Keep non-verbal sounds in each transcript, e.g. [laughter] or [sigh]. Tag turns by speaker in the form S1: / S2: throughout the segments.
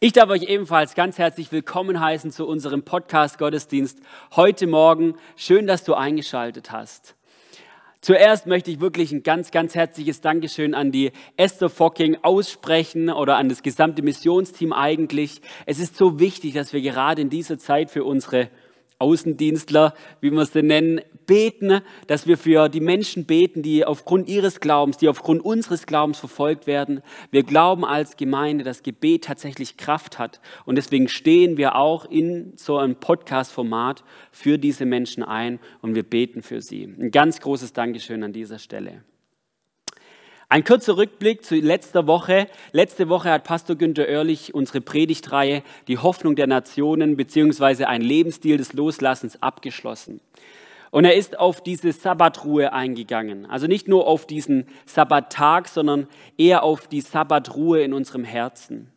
S1: Ich darf euch ebenfalls ganz herzlich willkommen heißen zu unserem Podcast-Gottesdienst heute Morgen. Schön, dass du eingeschaltet hast. Zuerst möchte ich wirklich ein ganz, ganz herzliches Dankeschön an die Esther Focking aussprechen oder an das gesamte Missionsteam eigentlich. Es ist so wichtig, dass wir gerade in dieser Zeit für unsere Außendienstler, wie wir sie nennen, beten, dass wir für die Menschen beten, die aufgrund ihres Glaubens, die aufgrund unseres Glaubens verfolgt werden. Wir glauben als Gemeinde, dass Gebet tatsächlich Kraft hat. Und deswegen stehen wir auch in so einem Podcast-Format für diese Menschen ein und wir beten für sie. Ein ganz großes Dankeschön an dieser Stelle. Ein kurzer Rückblick zu letzter Woche. Letzte Woche hat Pastor Günther Oerlich unsere Predigtreihe Die Hoffnung der Nationen bzw. ein Lebensstil des Loslassens abgeschlossen. Und er ist auf diese Sabbatruhe eingegangen. Also nicht nur auf diesen Sabbattag, sondern eher auf die Sabbatruhe in unserem Herzen.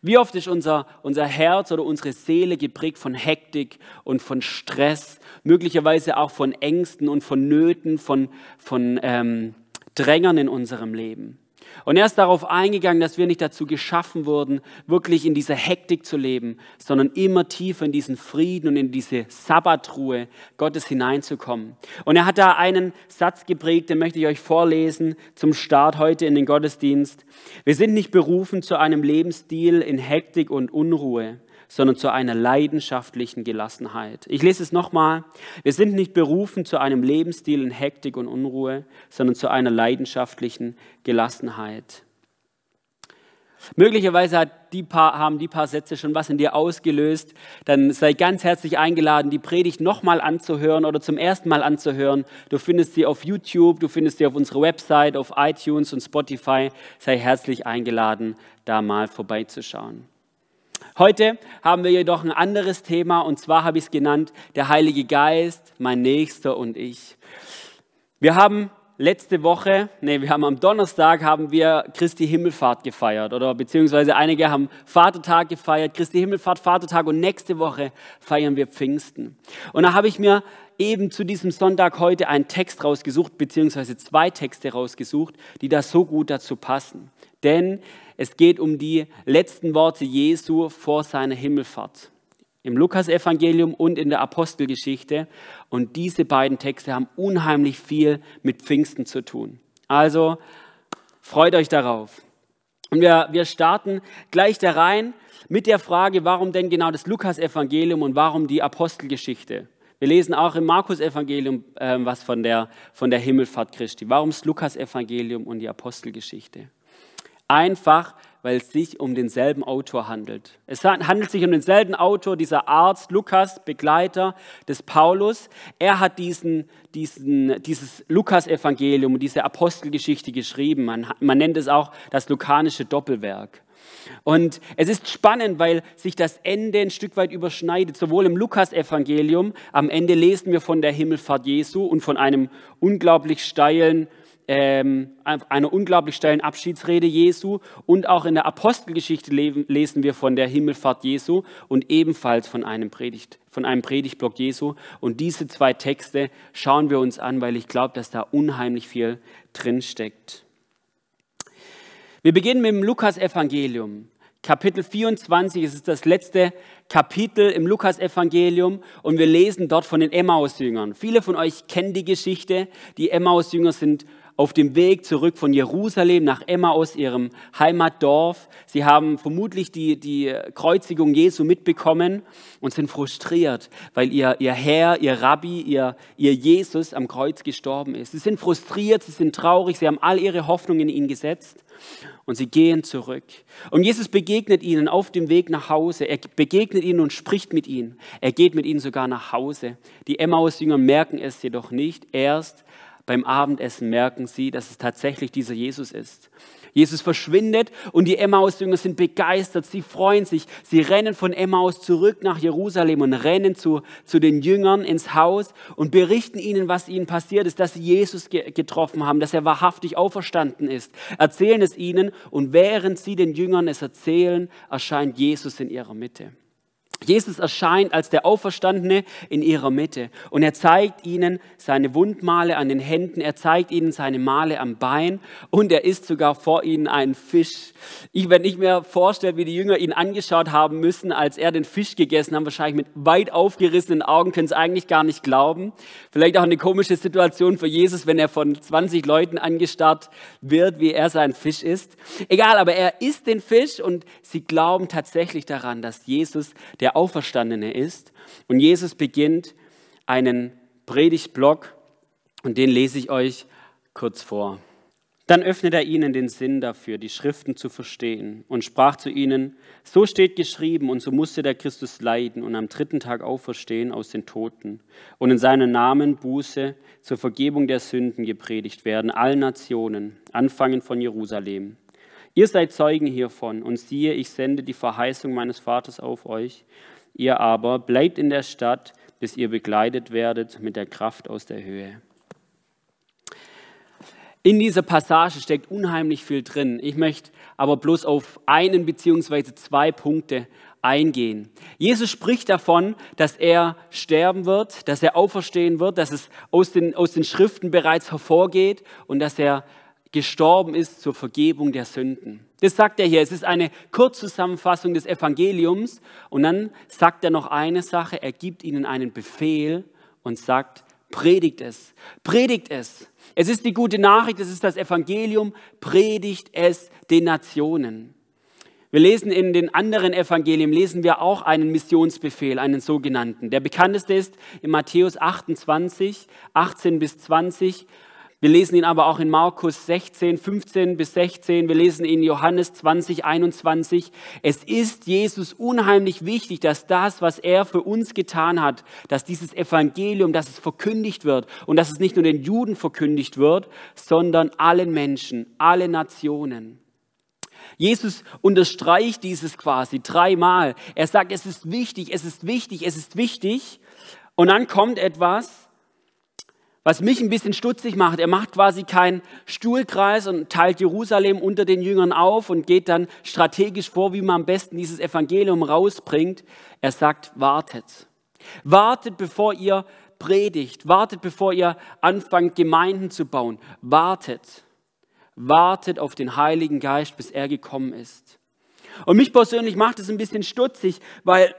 S1: Wie oft ist unser, unser Herz oder unsere Seele geprägt von Hektik und von Stress, möglicherweise auch von Ängsten und von Nöten, von, von ähm, Drängern in unserem Leben. Und er ist darauf eingegangen, dass wir nicht dazu geschaffen wurden, wirklich in dieser Hektik zu leben, sondern immer tiefer in diesen Frieden und in diese Sabbatruhe Gottes hineinzukommen. Und er hat da einen Satz geprägt, den möchte ich euch vorlesen zum Start heute in den Gottesdienst. Wir sind nicht berufen zu einem Lebensstil in Hektik und Unruhe, sondern zu einer leidenschaftlichen Gelassenheit. Ich lese es nochmal. Wir sind nicht berufen zu einem Lebensstil in Hektik und Unruhe, sondern zu einer leidenschaftlichen Gelassenheit. Möglicherweise die paar, haben die paar Sätze schon was in dir ausgelöst. Dann sei ganz herzlich eingeladen, die Predigt nochmal anzuhören oder zum ersten Mal anzuhören. Du findest sie auf YouTube, du findest sie auf unserer Website, auf iTunes und Spotify. Sei herzlich eingeladen, da mal vorbeizuschauen. Heute haben wir jedoch ein anderes Thema und zwar habe ich es genannt, der Heilige Geist, mein Nächster und ich. Wir haben letzte Woche, nee, wir haben am Donnerstag haben wir Christi Himmelfahrt gefeiert oder beziehungsweise einige haben Vatertag gefeiert, Christi Himmelfahrt, Vatertag und nächste Woche feiern wir Pfingsten. Und da habe ich mir eben zu diesem Sonntag heute einen Text rausgesucht, beziehungsweise zwei Texte rausgesucht, die da so gut dazu passen. Denn es geht um die letzten Worte Jesu vor seiner Himmelfahrt. Im Lukasevangelium und in der Apostelgeschichte. Und diese beiden Texte haben unheimlich viel mit Pfingsten zu tun. Also freut euch darauf. Und wir, wir starten gleich da rein mit der Frage, warum denn genau das Lukasevangelium und warum die Apostelgeschichte? Wir lesen auch im Markus-Evangelium äh, was von der, von der Himmelfahrt Christi. Warum das Lukas-Evangelium und die Apostelgeschichte? Einfach, weil es sich um denselben Autor handelt. Es handelt sich um denselben Autor, dieser Arzt Lukas, Begleiter des Paulus. Er hat diesen, diesen, dieses Lukas-Evangelium, diese Apostelgeschichte geschrieben. Man, man nennt es auch das lukanische Doppelwerk. Und es ist spannend, weil sich das Ende ein Stück weit überschneidet. Sowohl im Lukas-Evangelium, am Ende lesen wir von der Himmelfahrt Jesu und von einem unglaublich steilen ähm, einer unglaublich steilen Abschiedsrede Jesu und auch in der Apostelgeschichte lesen wir von der Himmelfahrt Jesu und ebenfalls von einem, Predigt, von einem Predigtblock Jesu. Und diese zwei Texte schauen wir uns an, weil ich glaube, dass da unheimlich viel drinsteckt. Wir beginnen mit dem Lukas-Evangelium. Kapitel 24, es ist das letzte Kapitel im Lukas-Evangelium und wir lesen dort von den Emmaus-Jüngern. Viele von euch kennen die Geschichte. Die Emmaus-Jünger sind auf dem Weg zurück von Jerusalem nach Emmaus, ihrem Heimatdorf. Sie haben vermutlich die, die Kreuzigung Jesu mitbekommen und sind frustriert, weil ihr, ihr Herr, ihr Rabbi, ihr, ihr Jesus am Kreuz gestorben ist. Sie sind frustriert, sie sind traurig, sie haben all ihre Hoffnung in ihn gesetzt und sie gehen zurück. Und Jesus begegnet ihnen auf dem Weg nach Hause. Er begegnet ihnen und spricht mit ihnen. Er geht mit ihnen sogar nach Hause. Die Emmaus-Jünger merken es jedoch nicht. Erst beim Abendessen merken sie, dass es tatsächlich dieser Jesus ist. Jesus verschwindet und die Emmaus-Jünger sind begeistert, sie freuen sich, sie rennen von Emmaus zurück nach Jerusalem und rennen zu, zu den Jüngern ins Haus und berichten ihnen, was ihnen passiert ist, dass sie Jesus getroffen haben, dass er wahrhaftig auferstanden ist, erzählen es ihnen und während sie den Jüngern es erzählen, erscheint Jesus in ihrer Mitte. Jesus erscheint als der Auferstandene in ihrer Mitte und er zeigt ihnen seine Wundmale an den Händen, er zeigt ihnen seine Male am Bein und er isst sogar vor ihnen einen Fisch. Ich, wenn ich mir vorstelle, wie die Jünger ihn angeschaut haben müssen, als er den Fisch gegessen hat, wahrscheinlich mit weit aufgerissenen Augen, können es eigentlich gar nicht glauben. Vielleicht auch eine komische Situation für Jesus, wenn er von 20 Leuten angestarrt wird, wie er seinen Fisch isst. Egal, aber er isst den Fisch und sie glauben tatsächlich daran, dass Jesus der Auferstandene ist. Und Jesus beginnt einen Predigtblock und den lese ich euch kurz vor. Dann öffnet er ihnen den Sinn dafür, die Schriften zu verstehen und sprach zu ihnen, so steht geschrieben und so musste der Christus leiden und am dritten Tag auferstehen aus den Toten und in seinem Namen Buße zur Vergebung der Sünden gepredigt werden, allen Nationen, anfangen von Jerusalem. Ihr seid Zeugen hiervon und siehe, ich sende die Verheißung meines Vaters auf euch. Ihr aber bleibt in der Stadt, bis ihr begleitet werdet mit der Kraft aus der Höhe. In dieser Passage steckt unheimlich viel drin. Ich möchte aber bloß auf einen beziehungsweise zwei Punkte eingehen. Jesus spricht davon, dass er sterben wird, dass er auferstehen wird, dass es aus den, aus den Schriften bereits hervorgeht und dass er gestorben ist zur Vergebung der Sünden. Das sagt er hier. Es ist eine Kurzzusammenfassung des Evangeliums. Und dann sagt er noch eine Sache. Er gibt ihnen einen Befehl und sagt, predigt es. Predigt es. Es ist die gute Nachricht, es ist das Evangelium. Predigt es den Nationen. Wir lesen in den anderen Evangelien, lesen wir auch einen Missionsbefehl, einen sogenannten. Der bekannteste ist in Matthäus 28, 18 bis 20. Wir lesen ihn aber auch in Markus 16, 15 bis 16. Wir lesen ihn in Johannes 20, 21. Es ist Jesus unheimlich wichtig, dass das, was er für uns getan hat, dass dieses Evangelium, dass es verkündigt wird und dass es nicht nur den Juden verkündigt wird, sondern allen Menschen, alle Nationen. Jesus unterstreicht dieses quasi dreimal. Er sagt, es ist wichtig, es ist wichtig, es ist wichtig. Und dann kommt etwas, was mich ein bisschen stutzig macht, er macht quasi keinen Stuhlkreis und teilt Jerusalem unter den Jüngern auf und geht dann strategisch vor, wie man am besten dieses Evangelium rausbringt. Er sagt, wartet. Wartet, bevor ihr predigt. Wartet, bevor ihr anfangt, Gemeinden zu bauen. Wartet. Wartet auf den Heiligen Geist, bis er gekommen ist. Und mich persönlich macht es ein bisschen stutzig, weil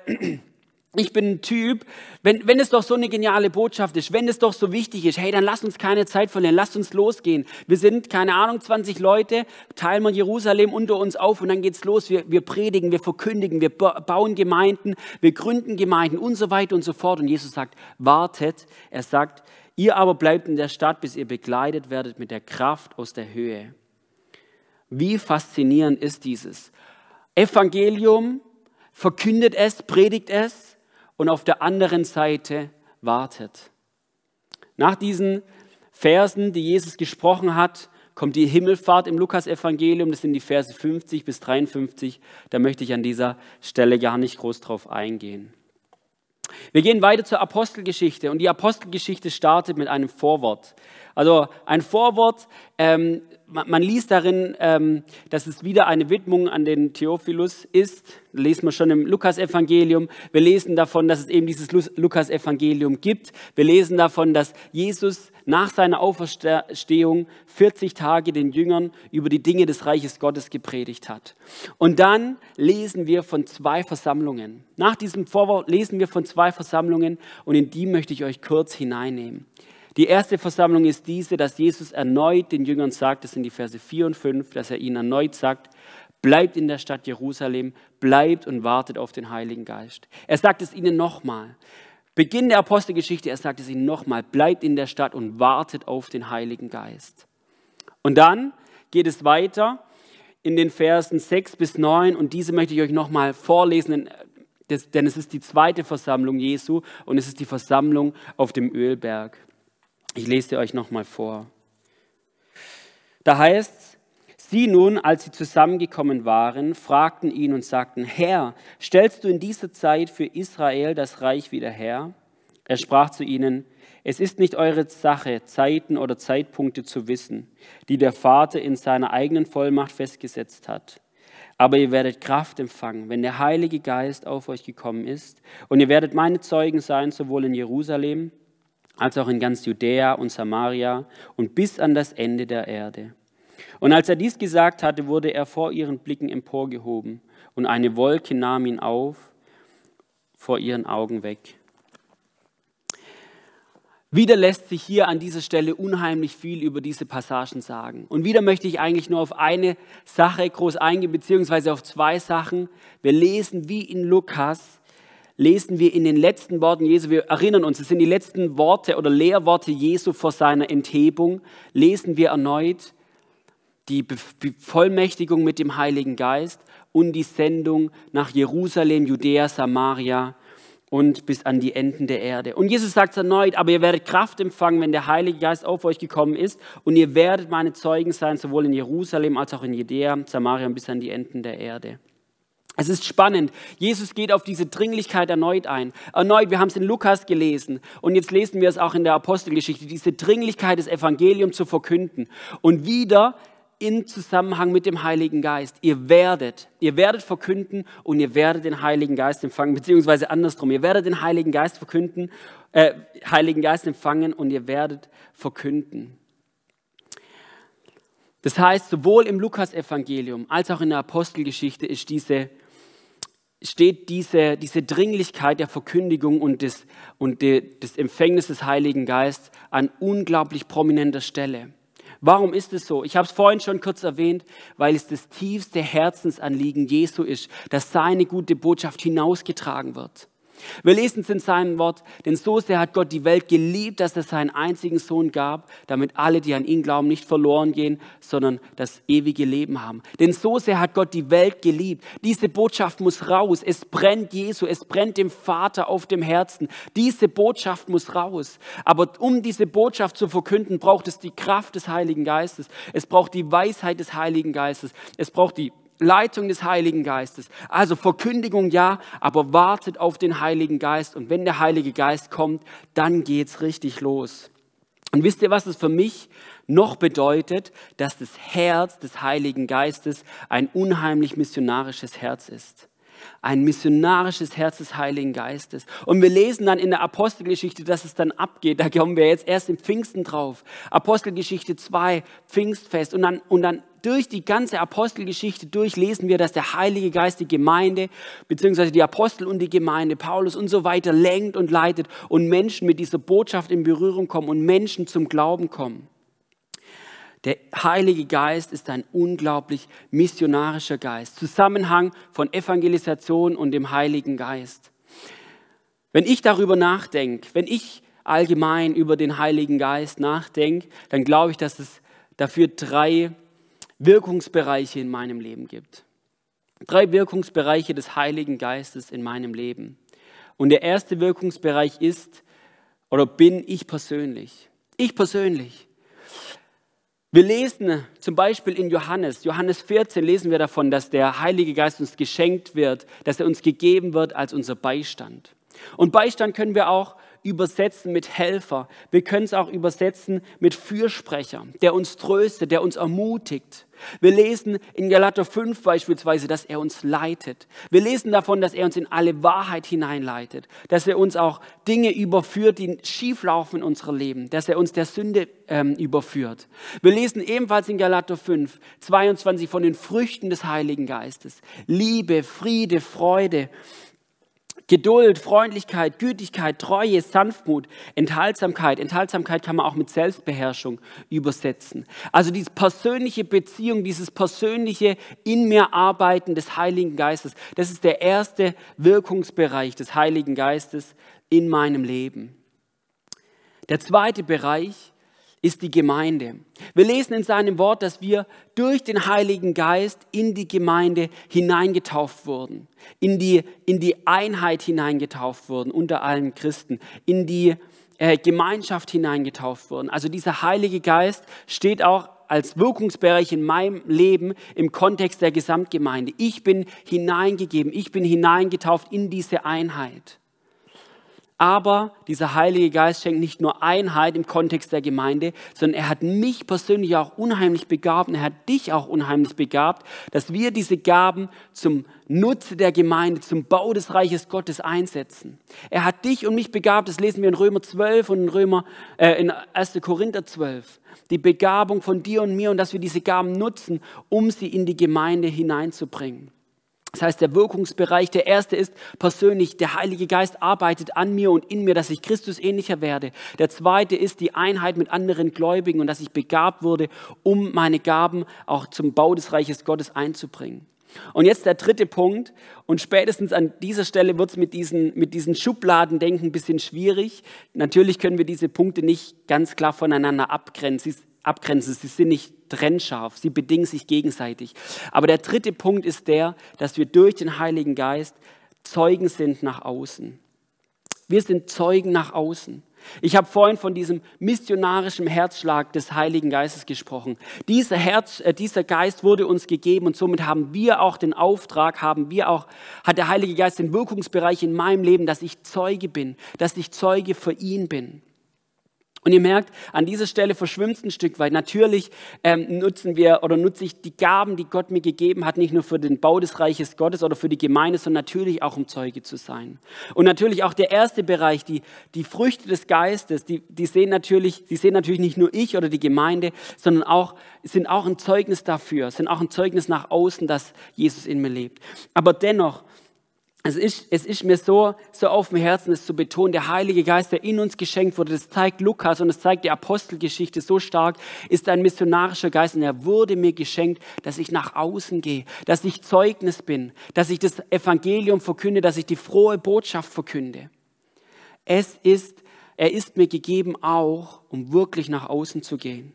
S1: ich bin ein Typ, wenn, wenn es doch so eine geniale Botschaft ist, wenn es doch so wichtig ist, hey, dann lass uns keine Zeit verlieren, lass uns losgehen. Wir sind, keine Ahnung, 20 Leute, teilen wir Jerusalem unter uns auf und dann geht's los. Wir, wir predigen, wir verkündigen, wir bauen Gemeinden, wir gründen Gemeinden und so weiter und so fort. Und Jesus sagt, wartet. Er sagt, ihr aber bleibt in der Stadt, bis ihr begleitet werdet mit der Kraft aus der Höhe. Wie faszinierend ist dieses Evangelium, verkündet es, predigt es, und auf der anderen Seite wartet. Nach diesen Versen, die Jesus gesprochen hat, kommt die Himmelfahrt im Lukasevangelium, das sind die Verse 50 bis 53. Da möchte ich an dieser Stelle gar nicht groß drauf eingehen. Wir gehen weiter zur Apostelgeschichte und die Apostelgeschichte startet mit einem Vorwort. Also ein Vorwort, ähm, man, man, liest darin, ähm, dass es wieder eine Widmung an den Theophilus ist. Lesen wir schon im Lukas-Evangelium. Wir lesen davon, dass es eben dieses Lukas-Evangelium gibt. Wir lesen davon, dass Jesus nach seiner Auferstehung 40 Tage den Jüngern über die Dinge des Reiches Gottes gepredigt hat. Und dann lesen wir von zwei Versammlungen. Nach diesem Vorwort lesen wir von zwei Versammlungen und in die möchte ich euch kurz hineinnehmen. Die erste Versammlung ist diese, dass Jesus erneut den Jüngern sagt, das sind die Verse 4 und 5, dass er ihnen erneut sagt, bleibt in der Stadt Jerusalem, bleibt und wartet auf den Heiligen Geist. Er sagt es ihnen nochmal. Beginn der Apostelgeschichte, er sagt es ihnen nochmal, bleibt in der Stadt und wartet auf den Heiligen Geist. Und dann geht es weiter in den Versen 6 bis 9 und diese möchte ich euch nochmal vorlesen, denn es ist die zweite Versammlung Jesu und es ist die Versammlung auf dem Ölberg. Ich lese euch nochmal vor. Da heißt es, Sie nun, als sie zusammengekommen waren, fragten ihn und sagten, Herr, stellst du in dieser Zeit für Israel das Reich wieder her? Er sprach zu ihnen, es ist nicht eure Sache, Zeiten oder Zeitpunkte zu wissen, die der Vater in seiner eigenen Vollmacht festgesetzt hat. Aber ihr werdet Kraft empfangen, wenn der Heilige Geist auf euch gekommen ist. Und ihr werdet meine Zeugen sein, sowohl in Jerusalem als auch in ganz Judäa und Samaria und bis an das Ende der Erde. Und als er dies gesagt hatte, wurde er vor ihren Blicken emporgehoben und eine Wolke nahm ihn auf vor ihren Augen weg. Wieder lässt sich hier an dieser Stelle unheimlich viel über diese Passagen sagen. Und wieder möchte ich eigentlich nur auf eine Sache groß eingehen, beziehungsweise auf zwei Sachen. Wir lesen wie in Lukas, lesen wir in den letzten Worten Jesu, wir erinnern uns, es sind die letzten Worte oder Lehrworte Jesu vor seiner Enthebung, lesen wir erneut die Bevollmächtigung mit dem Heiligen Geist und die Sendung nach Jerusalem, Judäa, Samaria und bis an die Enden der Erde. Und Jesus sagt es erneut, aber ihr werdet Kraft empfangen, wenn der Heilige Geist auf euch gekommen ist und ihr werdet meine Zeugen sein, sowohl in Jerusalem als auch in Judäa, Samaria und bis an die Enden der Erde. Es ist spannend. Jesus geht auf diese Dringlichkeit erneut ein. Erneut, wir haben es in Lukas gelesen und jetzt lesen wir es auch in der Apostelgeschichte, diese Dringlichkeit des Evangeliums zu verkünden. Und wieder in Zusammenhang mit dem Heiligen Geist. Ihr werdet, ihr werdet verkünden und ihr werdet den Heiligen Geist empfangen, beziehungsweise andersrum. Ihr werdet den Heiligen Geist verkünden, äh, Heiligen Geist empfangen und ihr werdet verkünden. Das heißt, sowohl im Lukas-Evangelium als auch in der Apostelgeschichte ist diese, steht diese, diese Dringlichkeit der Verkündigung und des, und de, des Empfängnisses des Heiligen Geistes an unglaublich prominenter Stelle. Warum ist es so? Ich habe es vorhin schon kurz erwähnt, weil es das tiefste Herzensanliegen Jesu ist, dass seine gute Botschaft hinausgetragen wird. Wir lesen es in seinem Wort, denn so sehr hat Gott die Welt geliebt, dass er seinen einzigen Sohn gab, damit alle, die an ihn glauben, nicht verloren gehen, sondern das ewige Leben haben. Denn so sehr hat Gott die Welt geliebt. Diese Botschaft muss raus. Es brennt Jesu, es brennt dem Vater auf dem Herzen. Diese Botschaft muss raus. Aber um diese Botschaft zu verkünden, braucht es die Kraft des Heiligen Geistes. Es braucht die Weisheit des Heiligen Geistes. Es braucht die Leitung des Heiligen Geistes. Also Verkündigung ja, aber wartet auf den Heiligen Geist. Und wenn der Heilige Geist kommt, dann geht's richtig los. Und wisst ihr, was es für mich noch bedeutet? Dass das Herz des Heiligen Geistes ein unheimlich missionarisches Herz ist ein missionarisches Herz des Heiligen Geistes. Und wir lesen dann in der Apostelgeschichte, dass es dann abgeht. Da kommen wir jetzt erst im Pfingsten drauf. Apostelgeschichte 2, Pfingstfest. Und dann, und dann durch die ganze Apostelgeschichte durch lesen wir, dass der Heilige Geist die Gemeinde, beziehungsweise die Apostel und die Gemeinde, Paulus und so weiter lenkt und leitet und Menschen mit dieser Botschaft in Berührung kommen und Menschen zum Glauben kommen. Der Heilige Geist ist ein unglaublich missionarischer Geist. Zusammenhang von Evangelisation und dem Heiligen Geist. Wenn ich darüber nachdenke, wenn ich allgemein über den Heiligen Geist nachdenke, dann glaube ich, dass es dafür drei Wirkungsbereiche in meinem Leben gibt. Drei Wirkungsbereiche des Heiligen Geistes in meinem Leben. Und der erste Wirkungsbereich ist oder bin ich persönlich. Ich persönlich. Wir lesen zum Beispiel in Johannes, Johannes 14 lesen wir davon, dass der Heilige Geist uns geschenkt wird, dass er uns gegeben wird als unser Beistand. Und Beistand können wir auch übersetzen mit Helfer. Wir können es auch übersetzen mit Fürsprecher, der uns tröstet, der uns ermutigt. Wir lesen in Galater 5 beispielsweise, dass er uns leitet. Wir lesen davon, dass er uns in alle Wahrheit hineinleitet, dass er uns auch Dinge überführt, die schieflaufen in unserem Leben, dass er uns der Sünde ähm, überführt. Wir lesen ebenfalls in Galater 5, 22 von den Früchten des Heiligen Geistes. Liebe, Friede, Freude, Geduld, Freundlichkeit, Gütigkeit, Treue, Sanftmut, Enthaltsamkeit. Enthaltsamkeit kann man auch mit Selbstbeherrschung übersetzen. Also diese persönliche Beziehung, dieses persönliche in mir Arbeiten des Heiligen Geistes, das ist der erste Wirkungsbereich des Heiligen Geistes in meinem Leben. Der zweite Bereich ist die Gemeinde. Wir lesen in seinem Wort, dass wir durch den Heiligen Geist in die Gemeinde hineingetauft wurden, in die, in die Einheit hineingetauft wurden unter allen Christen, in die äh, Gemeinschaft hineingetauft wurden. Also dieser Heilige Geist steht auch als Wirkungsbereich in meinem Leben im Kontext der Gesamtgemeinde. Ich bin hineingegeben, ich bin hineingetauft in diese Einheit. Aber dieser Heilige Geist schenkt nicht nur Einheit im Kontext der Gemeinde, sondern er hat mich persönlich auch unheimlich begabt und er hat dich auch unheimlich begabt, dass wir diese Gaben zum Nutze der Gemeinde, zum Bau des Reiches Gottes einsetzen. Er hat dich und mich begabt, das lesen wir in Römer 12 und in, Römer, äh, in 1. Korinther 12. Die Begabung von dir und mir und dass wir diese Gaben nutzen, um sie in die Gemeinde hineinzubringen. Das heißt, der Wirkungsbereich, der erste ist persönlich, der Heilige Geist arbeitet an mir und in mir, dass ich Christus ähnlicher werde. Der zweite ist die Einheit mit anderen Gläubigen und dass ich begabt wurde, um meine Gaben auch zum Bau des Reiches Gottes einzubringen. Und jetzt der dritte Punkt, und spätestens an dieser Stelle wird es mit diesen, mit diesen Schubladendenken ein bisschen schwierig. Natürlich können wir diese Punkte nicht ganz klar voneinander abgrenzen abgrenzen. Sie sind nicht trennscharf, sie bedingen sich gegenseitig. Aber der dritte Punkt ist der, dass wir durch den Heiligen Geist Zeugen sind nach außen. Wir sind Zeugen nach außen. Ich habe vorhin von diesem missionarischen Herzschlag des Heiligen Geistes gesprochen. Dieser, Herz, äh, dieser Geist wurde uns gegeben und somit haben wir auch den Auftrag, haben wir auch, hat der Heilige Geist den Wirkungsbereich in meinem Leben, dass ich Zeuge bin, dass ich Zeuge für ihn bin. Und ihr merkt, an dieser Stelle verschwimmt es ein Stück weit. Natürlich ähm, nutzen wir oder nutze ich die Gaben, die Gott mir gegeben hat, nicht nur für den Bau des Reiches Gottes oder für die Gemeinde, sondern natürlich auch, um Zeuge zu sein. Und natürlich auch der erste Bereich, die, die Früchte des Geistes, die, die sehen natürlich, die sehen natürlich nicht nur ich oder die Gemeinde, sondern auch, sind auch ein Zeugnis dafür, sind auch ein Zeugnis nach außen, dass Jesus in mir lebt. Aber dennoch, es ist, es ist mir so, so auf dem Herzen, es zu betonen, der Heilige Geist, der in uns geschenkt wurde, das zeigt Lukas und das zeigt die Apostelgeschichte so stark, ist ein missionarischer Geist und er wurde mir geschenkt, dass ich nach außen gehe, dass ich Zeugnis bin, dass ich das Evangelium verkünde, dass ich die frohe Botschaft verkünde. Es ist, er ist mir gegeben auch, um wirklich nach außen zu gehen.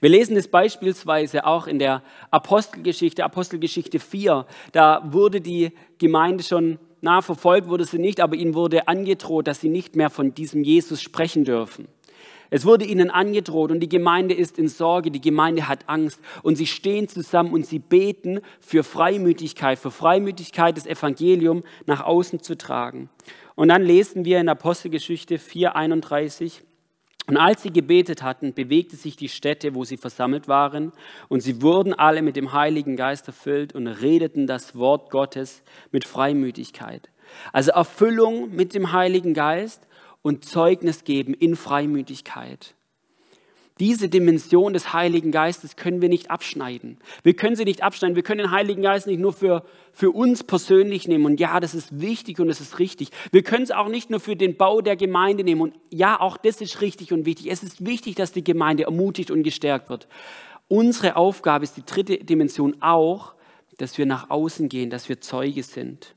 S1: Wir lesen es beispielsweise auch in der Apostelgeschichte, Apostelgeschichte 4. Da wurde die Gemeinde schon, na, verfolgt wurde sie nicht, aber ihnen wurde angedroht, dass sie nicht mehr von diesem Jesus sprechen dürfen. Es wurde ihnen angedroht und die Gemeinde ist in Sorge, die Gemeinde hat Angst und sie stehen zusammen und sie beten für Freimütigkeit, für Freimütigkeit des Evangelium nach außen zu tragen. Und dann lesen wir in Apostelgeschichte 4:31 und als sie gebetet hatten, bewegte sich die Stätte, wo sie versammelt waren, und sie wurden alle mit dem Heiligen Geist erfüllt und redeten das Wort Gottes mit Freimütigkeit. Also Erfüllung mit dem Heiligen Geist und Zeugnis geben in Freimütigkeit. Diese Dimension des Heiligen Geistes können wir nicht abschneiden. Wir können sie nicht abschneiden. Wir können den Heiligen Geist nicht nur für, für uns persönlich nehmen. Und ja, das ist wichtig und das ist richtig. Wir können es auch nicht nur für den Bau der Gemeinde nehmen. Und ja, auch das ist richtig und wichtig. Es ist wichtig, dass die Gemeinde ermutigt und gestärkt wird. Unsere Aufgabe ist die dritte Dimension auch, dass wir nach außen gehen, dass wir Zeuge sind.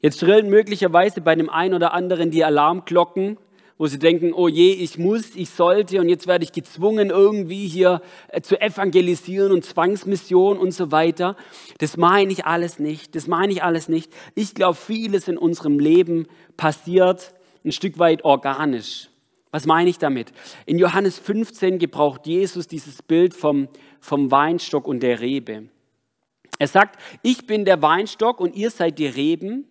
S1: Jetzt schrillen möglicherweise bei dem einen oder anderen die Alarmglocken, wo sie denken, oh je, ich muss, ich sollte und jetzt werde ich gezwungen, irgendwie hier äh, zu evangelisieren und Zwangsmission und so weiter. Das meine ich alles nicht. Das meine ich alles nicht. Ich glaube, vieles in unserem Leben passiert ein Stück weit organisch. Was meine ich damit? In Johannes 15 gebraucht Jesus dieses Bild vom, vom Weinstock und der Rebe. Er sagt, ich bin der Weinstock und ihr seid die Reben.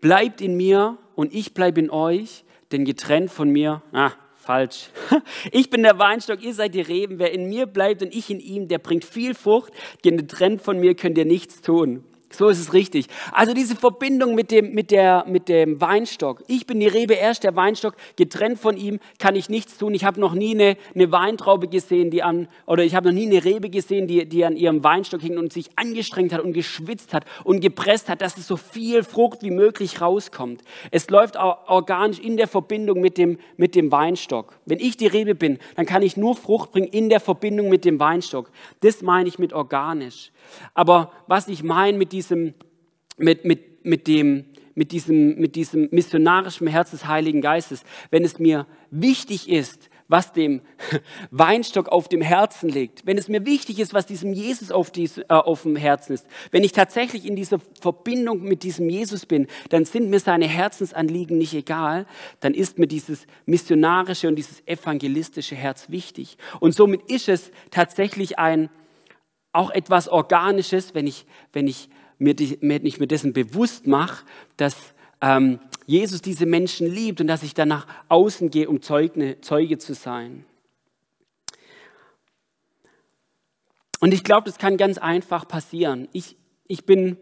S1: Bleibt in mir und ich bleibe in euch denn getrennt von mir, ah, falsch. [laughs] Ich bin der Weinstock, ihr seid die Reben. Wer in mir bleibt und ich in ihm, der bringt viel Frucht. Getrennt von mir könnt ihr nichts tun. So ist es richtig. Also diese Verbindung mit dem, mit, der, mit dem Weinstock. Ich bin die Rebe, er ist der Weinstock. Getrennt von ihm kann ich nichts tun. Ich habe noch nie eine, eine Weintraube gesehen, die an, oder ich habe noch nie eine Rebe gesehen, die, die an ihrem Weinstock hing und sich angestrengt hat und geschwitzt hat und gepresst hat, dass es so viel Frucht wie möglich rauskommt. Es läuft auch organisch in der Verbindung mit dem, mit dem Weinstock. Wenn ich die Rebe bin, dann kann ich nur Frucht bringen in der Verbindung mit dem Weinstock. Das meine ich mit organisch. Aber was ich meine mit diesem, mit, mit, mit dem, mit diesem, mit diesem missionarischen Herz des Heiligen Geistes, wenn es mir wichtig ist, was dem [laughs] Weinstock auf dem Herzen liegt, wenn es mir wichtig ist, was diesem Jesus auf, dies, äh, auf dem Herzen ist, wenn ich tatsächlich in dieser Verbindung mit diesem Jesus bin, dann sind mir seine Herzensanliegen nicht egal, dann ist mir dieses missionarische und dieses evangelistische Herz wichtig. Und somit ist es tatsächlich ein, auch etwas Organisches, wenn ich, wenn ich mir, wenn mir dessen bewusst mache, dass ähm, Jesus diese Menschen liebt und dass ich dann nach außen gehe, um Zeuge, Zeuge zu sein. Und ich glaube, das kann ganz einfach passieren. Ich, ich bin,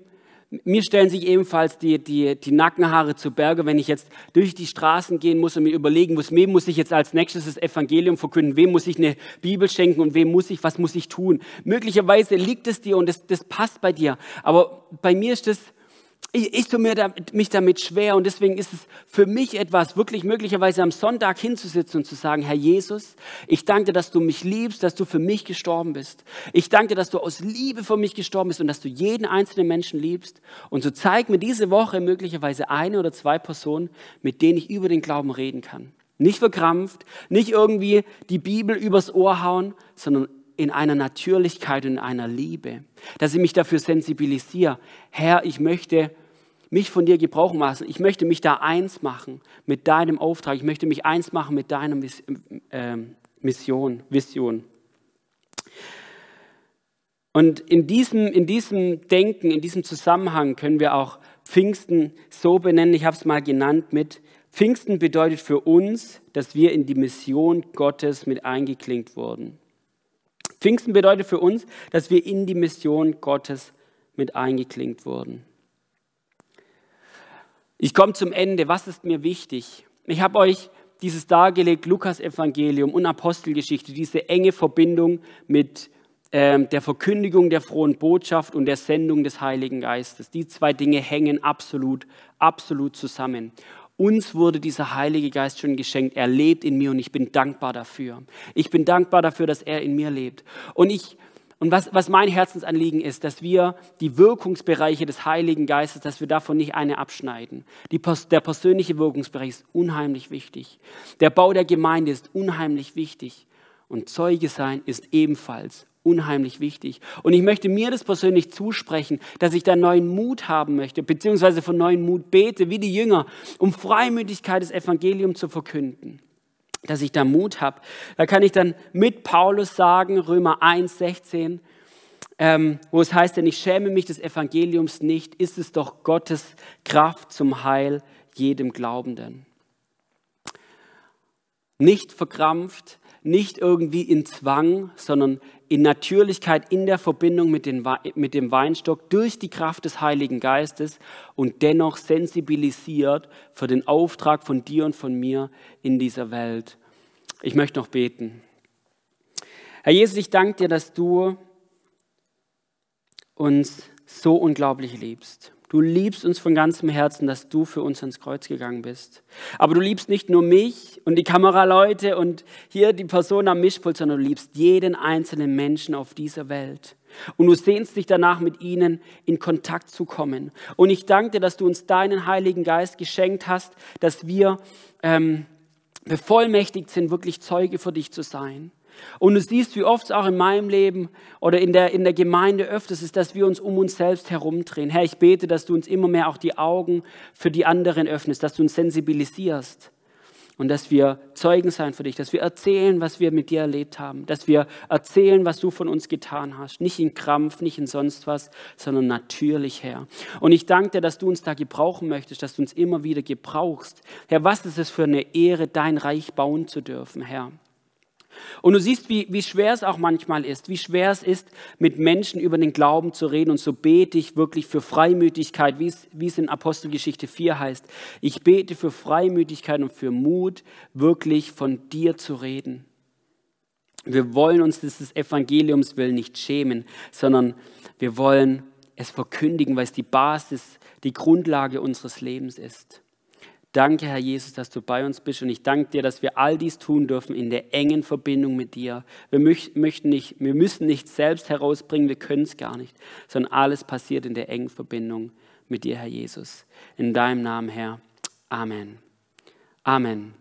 S1: mir stellen sich ebenfalls die, die, die Nackenhaare zu Berge, wenn ich jetzt durch die Straßen gehen muss und mir überlegen muss, wem muss ich jetzt als nächstes das Evangelium verkünden, wem muss ich eine Bibel schenken und wem muss ich, was muss ich tun. Möglicherweise liegt es dir und das, das passt bei dir, aber bei mir ist das ich, ich tue mir da, mich damit schwer und deswegen ist es für mich etwas, wirklich möglicherweise am Sonntag hinzusitzen und zu sagen, Herr Jesus, ich danke, dass du mich liebst, dass du für mich gestorben bist. Ich danke, dass du aus Liebe für mich gestorben bist und dass du jeden einzelnen Menschen liebst. Und so zeig mir diese Woche möglicherweise eine oder zwei Personen, mit denen ich über den Glauben reden kann. Nicht verkrampft, nicht irgendwie die Bibel übers Ohr hauen, sondern in einer Natürlichkeit und in einer Liebe, dass ich mich dafür sensibilisiere. Herr, ich möchte mich von dir gebrauchen lassen. Ich möchte mich da eins machen mit deinem Auftrag. Ich möchte mich eins machen mit deiner ähm, Mission, Vision. Und in diesem, in diesem Denken, in diesem Zusammenhang können wir auch Pfingsten so benennen, ich habe es mal genannt mit, Pfingsten bedeutet für uns, dass wir in die Mission Gottes mit eingeklinkt wurden. Pfingsten bedeutet für uns, dass wir in die Mission Gottes mit eingeklinkt wurden. Ich komme zum Ende. Was ist mir wichtig? Ich habe euch dieses dargelegt, Lukas Evangelium und Apostelgeschichte, diese enge Verbindung mit ähm, der Verkündigung der frohen Botschaft und der Sendung des Heiligen Geistes. Die zwei Dinge hängen absolut, absolut zusammen. Uns wurde dieser Heilige Geist schon geschenkt. Er lebt in mir und ich bin dankbar dafür. Ich bin dankbar dafür, dass er in mir lebt. Und ich und was, was mein Herzensanliegen ist, dass wir die Wirkungsbereiche des Heiligen Geistes, dass wir davon nicht eine abschneiden. Die, der persönliche Wirkungsbereich ist unheimlich wichtig. Der Bau der Gemeinde ist unheimlich wichtig. Und Zeuge sein ist ebenfalls unheimlich wichtig. Und ich möchte mir das persönlich zusprechen, dass ich da neuen Mut haben möchte, beziehungsweise von neuen Mut bete, wie die Jünger, um Freimütigkeit des Evangeliums zu verkünden. Dass ich da Mut habe. Da kann ich dann mit Paulus sagen, Römer 1, 16, ähm, wo es heißt, denn ich schäme mich des Evangeliums nicht, ist es doch Gottes Kraft zum Heil jedem Glaubenden. Nicht verkrampft, nicht irgendwie in Zwang, sondern in Natürlichkeit, in der Verbindung mit, den, mit dem Weinstock durch die Kraft des Heiligen Geistes und dennoch sensibilisiert für den Auftrag von dir und von mir in dieser Welt. Ich möchte noch beten. Herr Jesus, ich danke dir, dass du uns so unglaublich liebst. Du liebst uns von ganzem Herzen, dass du für uns ans Kreuz gegangen bist. Aber du liebst nicht nur mich und die Kameraleute und hier die Person am Mischpult, sondern du liebst jeden einzelnen Menschen auf dieser Welt. Und du sehnst dich danach, mit ihnen in Kontakt zu kommen. Und ich danke dir, dass du uns deinen Heiligen Geist geschenkt hast, dass wir ähm, bevollmächtigt sind, wirklich Zeuge für dich zu sein. Und du siehst, wie oft es auch in meinem Leben oder in der, in der Gemeinde öfters ist, dass wir uns um uns selbst herumdrehen. Herr, ich bete, dass du uns immer mehr auch die Augen für die anderen öffnest, dass du uns sensibilisierst und dass wir Zeugen sein für dich, dass wir erzählen, was wir mit dir erlebt haben, dass wir erzählen, was du von uns getan hast. Nicht in Krampf, nicht in sonst was, sondern natürlich, Herr. Und ich danke dir, dass du uns da gebrauchen möchtest, dass du uns immer wieder gebrauchst. Herr, was ist es für eine Ehre, dein Reich bauen zu dürfen, Herr. Und du siehst, wie, wie schwer es auch manchmal ist, wie schwer es ist, mit Menschen über den Glauben zu reden. Und so bete ich wirklich für Freimütigkeit, wie es, wie es in Apostelgeschichte 4 heißt. Ich bete für Freimütigkeit und für Mut, wirklich von dir zu reden. Wir wollen uns des Evangeliums willen nicht schämen, sondern wir wollen es verkündigen, weil es die Basis, die Grundlage unseres Lebens ist. Danke, Herr Jesus, dass du bei uns bist und ich danke dir, dass wir all dies tun dürfen in der engen Verbindung mit dir. Wir, möchten nicht, wir müssen nicht selbst herausbringen, wir können es gar nicht, sondern alles passiert in der engen Verbindung mit dir, Herr Jesus. In deinem Namen, Herr. Amen. Amen.